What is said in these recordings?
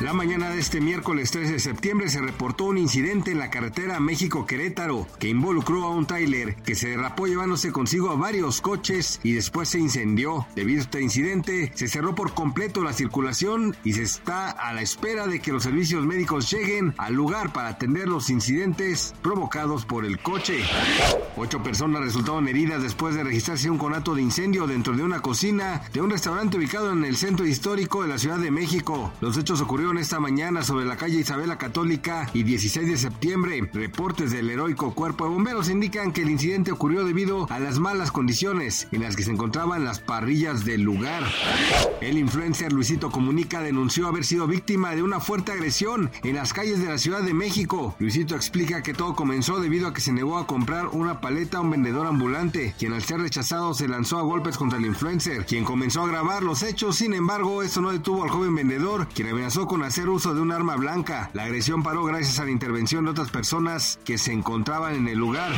La mañana de este miércoles 13 de septiembre se reportó un incidente en la carretera México-Querétaro que involucró a un trailer que se derrapó llevándose consigo a varios coches y después se incendió. Debido a este incidente, se cerró por completo la circulación y se está a la espera de que los servicios médicos lleguen al lugar para atender los incidentes provocados por el coche. Ocho personas resultaron heridas después de registrarse un conato de incendio dentro de una cocina de un restaurante ubicado en el centro histórico de la Ciudad de México. Los hechos ocurrieron esta mañana sobre la calle Isabela Católica y 16 de septiembre. Reportes del heroico cuerpo de bomberos indican que el incidente ocurrió debido a las malas condiciones en las que se encontraban las parrillas del lugar. El influencer Luisito Comunica denunció haber sido víctima de una fuerte agresión en las calles de la Ciudad de México. Luisito explica que todo comenzó debido a que se negó a comprar una paleta a un vendedor ambulante, quien al ser rechazado se lanzó a golpes contra el influencer, quien comenzó a grabar los hechos. Sin embargo, esto no detuvo al joven vendedor, quien amenazó con hacer uso de un arma blanca. La agresión paró gracias a la intervención de otras personas que se encontraban en el lugar.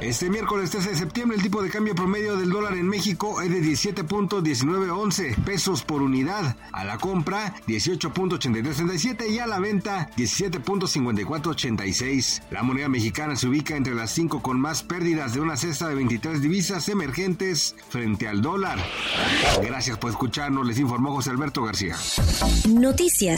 Este miércoles 13 de septiembre el tipo de cambio promedio del dólar en México es de 17.1911 pesos por unidad. A la compra 18.8337 y a la venta 17.5486. La moneda mexicana se ubica entre las 5 con más pérdidas de una cesta de 23 divisas emergentes frente al dólar. Gracias por escucharnos, les informó José Alberto García. Noticias